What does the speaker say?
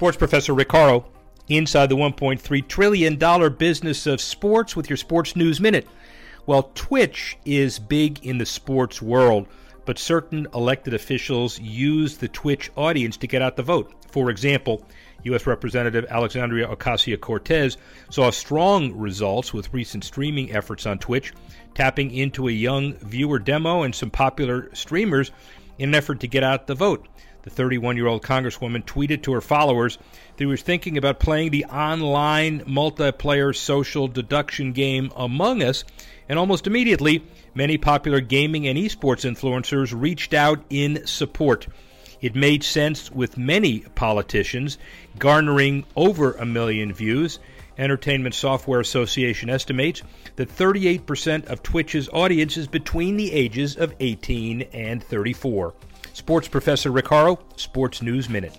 Sports professor Rick Horrow inside the $1.3 trillion business of sports with your Sports News Minute. Well, Twitch is big in the sports world, but certain elected officials use the Twitch audience to get out the vote. For example, U.S. Representative Alexandria Ocasio Cortez saw strong results with recent streaming efforts on Twitch, tapping into a young viewer demo and some popular streamers in an effort to get out the vote. The 31 year old Congresswoman tweeted to her followers that he was thinking about playing the online multiplayer social deduction game Among Us, and almost immediately, many popular gaming and esports influencers reached out in support. It made sense with many politicians, garnering over a million views. Entertainment Software Association estimates that 38% of Twitch's audience is between the ages of 18 and 34. Sports professor Rick Horrow, Sports News Minute.